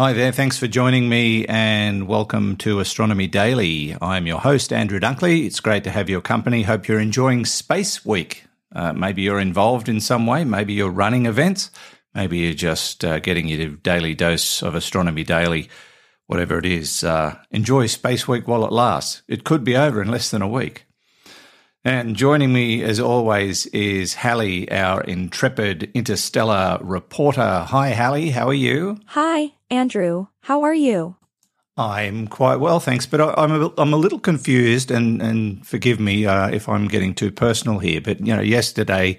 Hi there, thanks for joining me and welcome to Astronomy Daily. I'm your host, Andrew Dunkley. It's great to have your company. Hope you're enjoying Space Week. Uh, maybe you're involved in some way, maybe you're running events, maybe you're just uh, getting your daily dose of Astronomy Daily, whatever it is. Uh, enjoy Space Week while it lasts. It could be over in less than a week. And joining me, as always, is Halley, our intrepid interstellar reporter. Hi, Halley. How are you? Hi, Andrew. How are you? I'm quite well, thanks. But I, am a, I'm a little confused, and, and forgive me uh, if I'm getting too personal here. But you know, yesterday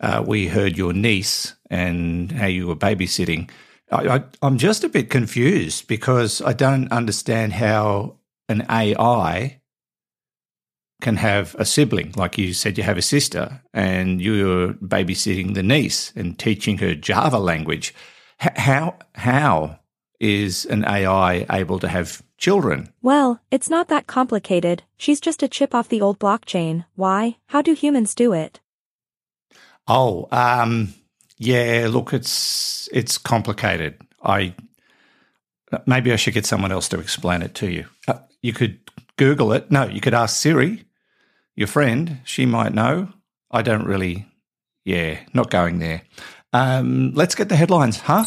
uh, we heard your niece and how you were babysitting. I, I, I'm just a bit confused because I don't understand how an AI can have a sibling. Like you said, you have a sister and you're babysitting the niece and teaching her Java language. How, how is an AI able to have children? Well, it's not that complicated. She's just a chip off the old blockchain. Why? How do humans do it? Oh, um, yeah, look, it's, it's complicated. I, maybe I should get someone else to explain it to you. Uh, you could Google it. No, you could ask Siri your friend, she might know. I don't really, yeah, not going there. Um, let's get the headlines, huh?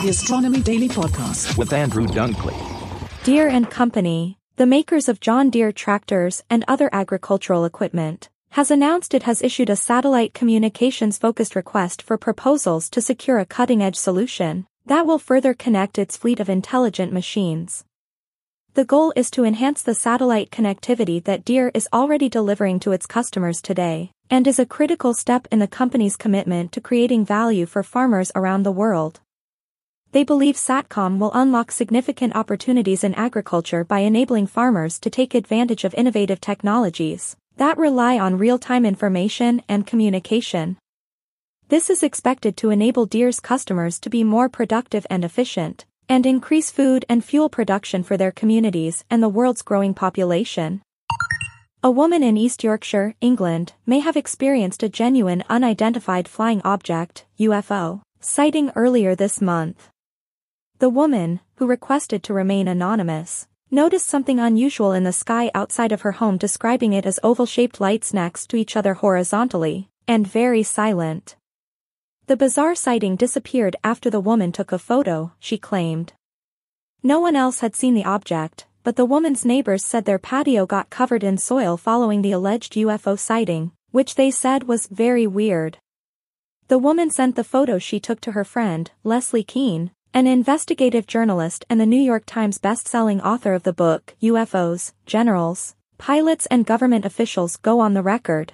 The Astronomy Daily Podcast with Andrew Dunkley. Deere and Company, the makers of John Deere tractors and other agricultural equipment, has announced it has issued a satellite communications focused request for proposals to secure a cutting edge solution that will further connect its fleet of intelligent machines. The goal is to enhance the satellite connectivity that Deere is already delivering to its customers today, and is a critical step in the company's commitment to creating value for farmers around the world. They believe SATCOM will unlock significant opportunities in agriculture by enabling farmers to take advantage of innovative technologies that rely on real-time information and communication. This is expected to enable Deere's customers to be more productive and efficient, and increase food and fuel production for their communities and the world's growing population. A woman in East Yorkshire, England, may have experienced a genuine unidentified flying object, UFO, sighting earlier this month. The woman, who requested to remain anonymous, noticed something unusual in the sky outside of her home describing it as oval-shaped lights next to each other horizontally, and very silent. The bizarre sighting disappeared after the woman took a photo, she claimed. No one else had seen the object, but the woman's neighbors said their patio got covered in soil following the alleged UFO sighting, which they said was very weird. The woman sent the photo she took to her friend, Leslie Kean, an investigative journalist and the New York Times best-selling author of the book UFOs, Generals, Pilots and Government Officials Go on the Record.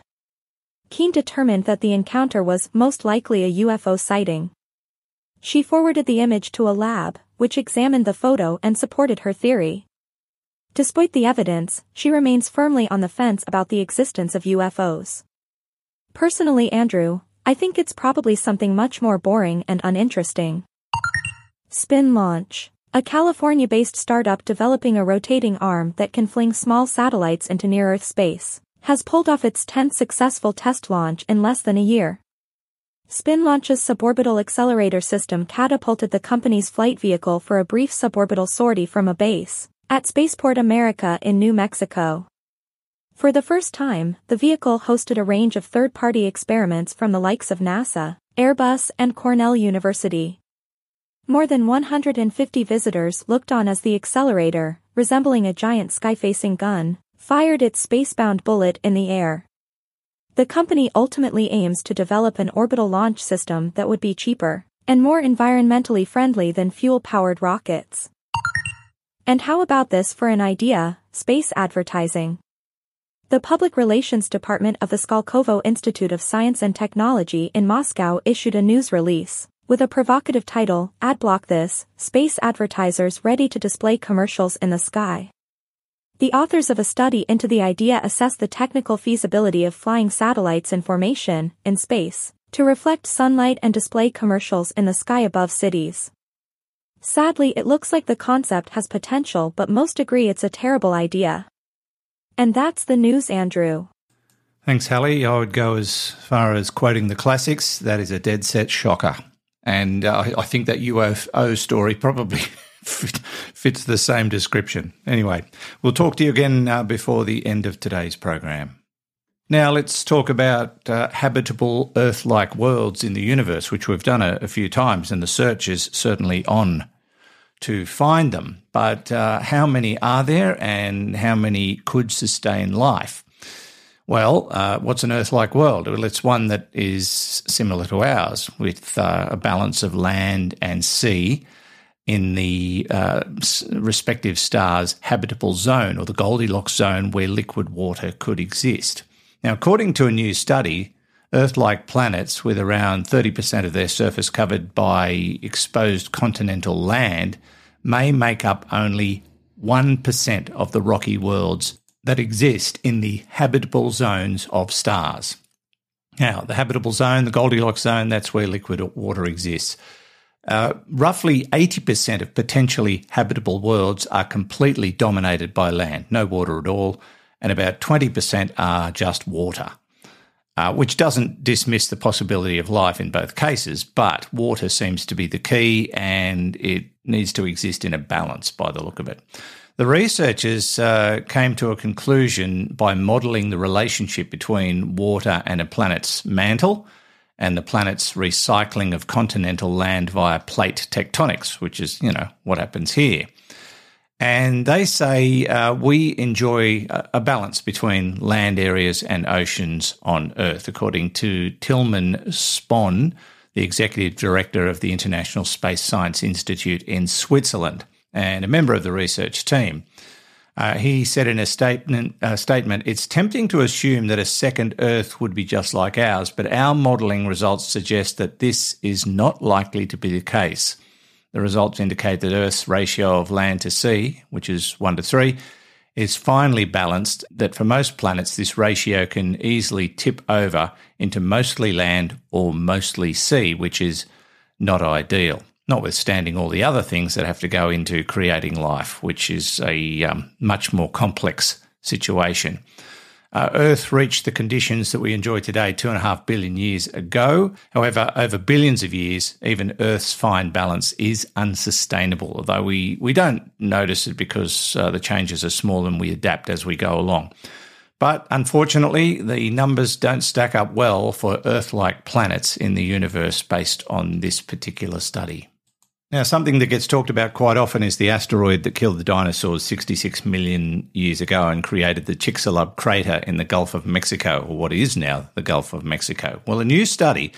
Kean determined that the encounter was most likely a UFO sighting. She forwarded the image to a lab, which examined the photo and supported her theory. Despite the evidence, she remains firmly on the fence about the existence of UFOs. Personally Andrew, I think it's probably something much more boring and uninteresting. Spin Launch a California-based startup developing a rotating arm that can fling small satellites into near-Earth space has pulled off its 10th successful test launch in less than a year. Spin Launch's suborbital accelerator system catapulted the company's flight vehicle for a brief suborbital sortie from a base at Spaceport America in New Mexico. For the first time, the vehicle hosted a range of third-party experiments from the likes of NASA, Airbus and Cornell University. More than 150 visitors looked on as the accelerator, resembling a giant sky-facing gun, fired its spacebound bullet in the air. The company ultimately aims to develop an orbital launch system that would be cheaper and more environmentally friendly than fuel-powered rockets. And how about this for an idea, space advertising? The Public Relations Department of the Skolkovo Institute of Science and Technology in Moscow issued a news release with a provocative title, Adblock This, Space Advertisers Ready to Display Commercials in the Sky. The authors of a study into the idea assess the technical feasibility of flying satellites in formation, in space, to reflect sunlight and display commercials in the sky above cities. Sadly it looks like the concept has potential but most agree it's a terrible idea. And that's the news Andrew. Thanks, Halley. I would go as far as quoting the classics. That is a dead set shocker. And uh, I think that UFO story probably fits the same description. Anyway, we'll talk to you again uh, before the end of today's program. Now, let's talk about uh, habitable Earth like worlds in the universe, which we've done a, a, few times, and the search is certainly on to find them. But uh, how many are there, and how many could sustain life? Well, uh, what's an Earth like world? Well, it's one that is similar to ours, with uh, a balance of land and sea in the uh, respective stars' habitable zone or the Goldilocks zone where liquid water could exist. Now, according to a new study, Earth like planets with around 30% of their surface covered by exposed continental land may make up only 1% of the rocky worlds that exist in the habitable zones of stars. Now, the habitable zone, the Goldilocks zone, that's where liquid water exists. Uh, roughly 80% of potentially habitable worlds are completely dominated by land, no water at all and about 20% are just water, uh, which doesn't dismiss the possibility of life in both cases, but water seems to be the key and it needs to exist in a balance by the look of it. The researchers uh, came to a conclusion by modelling the relationship between water and a planet's mantle and the planet's recycling of continental land via plate tectonics, which is, you know, what happens here. And they say uh, we enjoy a balance between land areas and oceans on Earth, according to Tilman Spohn, the executive director of the International Space Science Institute in Switzerland and a member of the research team. Uh, he said in a statement, uh, statement, it's tempting to assume that a second Earth would be just like ours, but our modelling results suggest that this is not likely to be the case. The results indicate that Earth's ratio of land to sea, which is 1 to 3, is finely balanced, that for most planets, this ratio can easily tip over into mostly land or mostly sea, which is not ideal, notwithstanding all the other things that have to go into creating life, which is a um, much more complex situation. Uh, Earth reached the conditions that we enjoy today two and a half billion years ago. However, over billions of years, even Earth's fine balance is unsustainable, although we, we don't notice it because uh, the changes are small and we adapt as we go along. But unfortunately, the numbers don't stack up well for Earth like planets in the universe based on this particular study. Now, something that gets talked about quite often is the asteroid that killed the dinosaurs 66 million years ago and created the Chicxulub crater in the Gulf of Mexico, or what is now the Gulf of Mexico. Well, a new study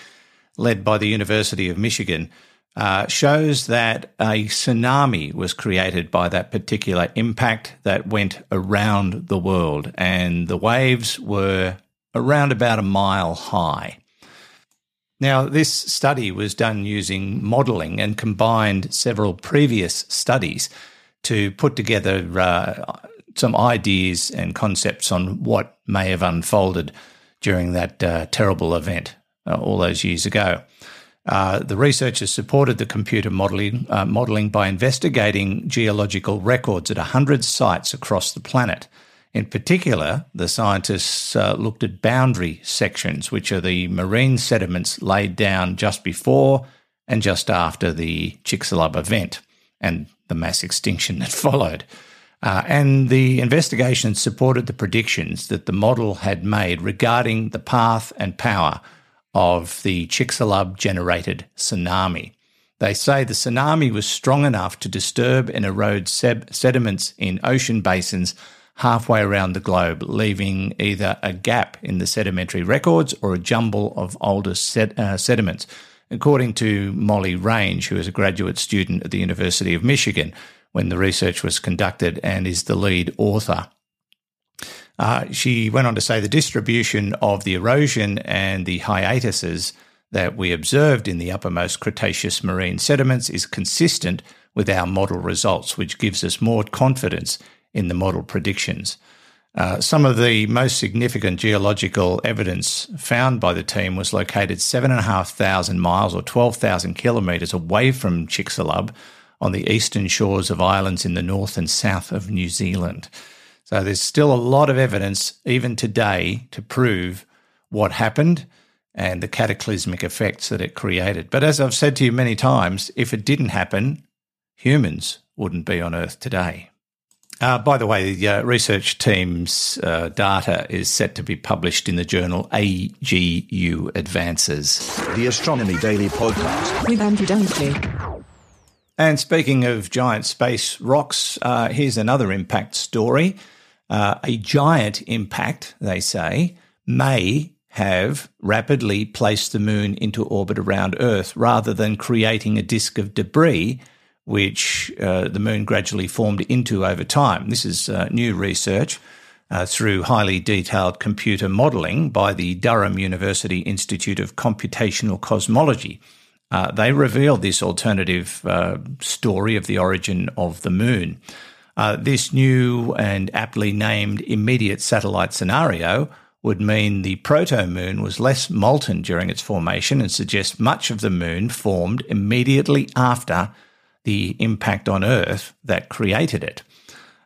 led by the University of Michigan uh, shows that a tsunami was created by that particular impact that went around the world, and the waves were around about a mile high. Now, this study was done using modelling and combined several previous studies to put together uh, some ideas and concepts on what may have unfolded during that uh, terrible event uh, all those years ago. Uh, the researchers supported the computer modeling, uh, modeling by investigating geological records at 100 sites across the planet in particular, the scientists uh, looked at boundary sections, which are the marine sediments laid down just before and just after the Chicxulub event and the mass extinction that followed. Uh, and the investigation supported the predictions that the model had made regarding the path and power of the Chicxulub generated tsunami. They say the tsunami was strong enough to disturb and erode sed- sediments in ocean basins halfway around the globe, leaving either a gap in the sedimentary records or a jumble of older sed- uh, sediments. According to Molly Range, who is a graduate student at the University of Michigan when the research was conducted and is the lead author. Uh, she went on to say the distribution of the erosion and the hiatuses that we observed in the uppermost Cretaceous marine sediments is consistent with our model results, which gives us more confidence in the model predictions. Uh, some of the most significant geological evidence found by the team was located 7,500 miles or 12,000 kilometres away from Chicxulub on the eastern shores of islands in the north and south of New Zealand. So there's still a lot of evidence, even today, to prove what happened and the cataclysmic effects that it created. But as I've said to you many times, if it didn't happen, humans wouldn't be on Earth today. Uh, by the way, the uh, research team's uh, data is set to be published in the journal AGU Advances. The Astronomy Daily Podcast with Andrew Dunkley. And speaking of giant space rocks, uh, here's another impact story. Uh, a giant impact, they say, may have rapidly placed the moon into orbit around Earth rather than creating a disk of debris which uh, the moon gradually formed into over time. This is uh, new research uh, through highly detailed computer modelling by the Durham University Institute of Computational Cosmology. Uh, they revealed this alternative uh, story of the origin of the moon. Uh, this new and aptly named immediate satellite scenario would mean the proto moon was less molten during its formation and suggests much of the moon formed immediately after the impact on Earth that created it.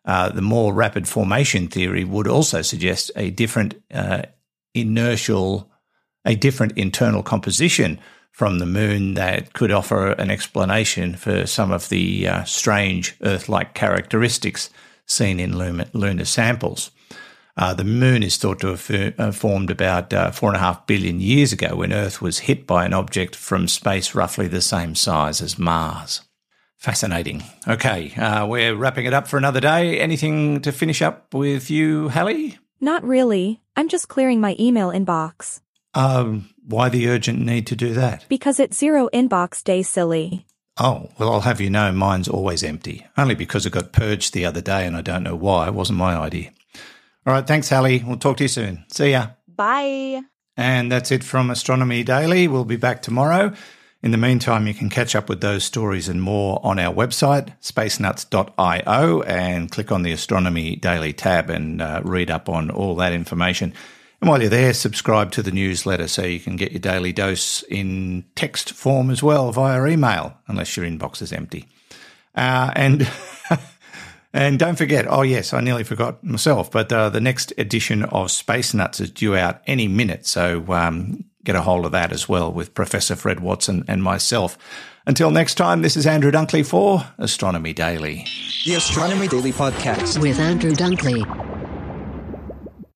Uh, the more rapid formation theory would also suggest a different uh, inertial, a different internal composition from the moon that could offer an explanation for some of the uh, strange Earth like characteristics seen in lunar samples. Uh, the moon is thought to have uh, formed about uh, four and a half billion years ago when Earth was hit by an object from space roughly the same size as Mars. Fascinating. Okay, uh, we're wrapping it up for another day. Anything to finish up with you, Halley? Not really. I'm just clearing my email inbox. Um, why the urgent need to do that? Because it's zero inbox day, silly. Oh, well, I'll have you know mine's always empty. Only because it got purged the other day and I don't know why. It wasn't my idea. All right, thanks, Halley. We'll talk to you soon. See ya. Bye. And that's it from Astronomy Daily. We'll be back tomorrow. In the meantime, you can catch up with those stories and more on our website, spacenuts.io, and click on the Astronomy Daily tab and uh, read up on all that information. And while you're there, subscribe to the newsletter so you can get your daily dose in text form as well via email, unless your inbox is empty. Uh, and and don't forget, oh yes, I nearly forgot myself, but uh, the next edition of Space Nuts is due out any minute. So um, get a hold of that as well with Professor Fred Watson and myself. Until next time, this is Andrew Dunkley for Astronomy Daily. The Astronomy Daily Podcast with Andrew Dunkley.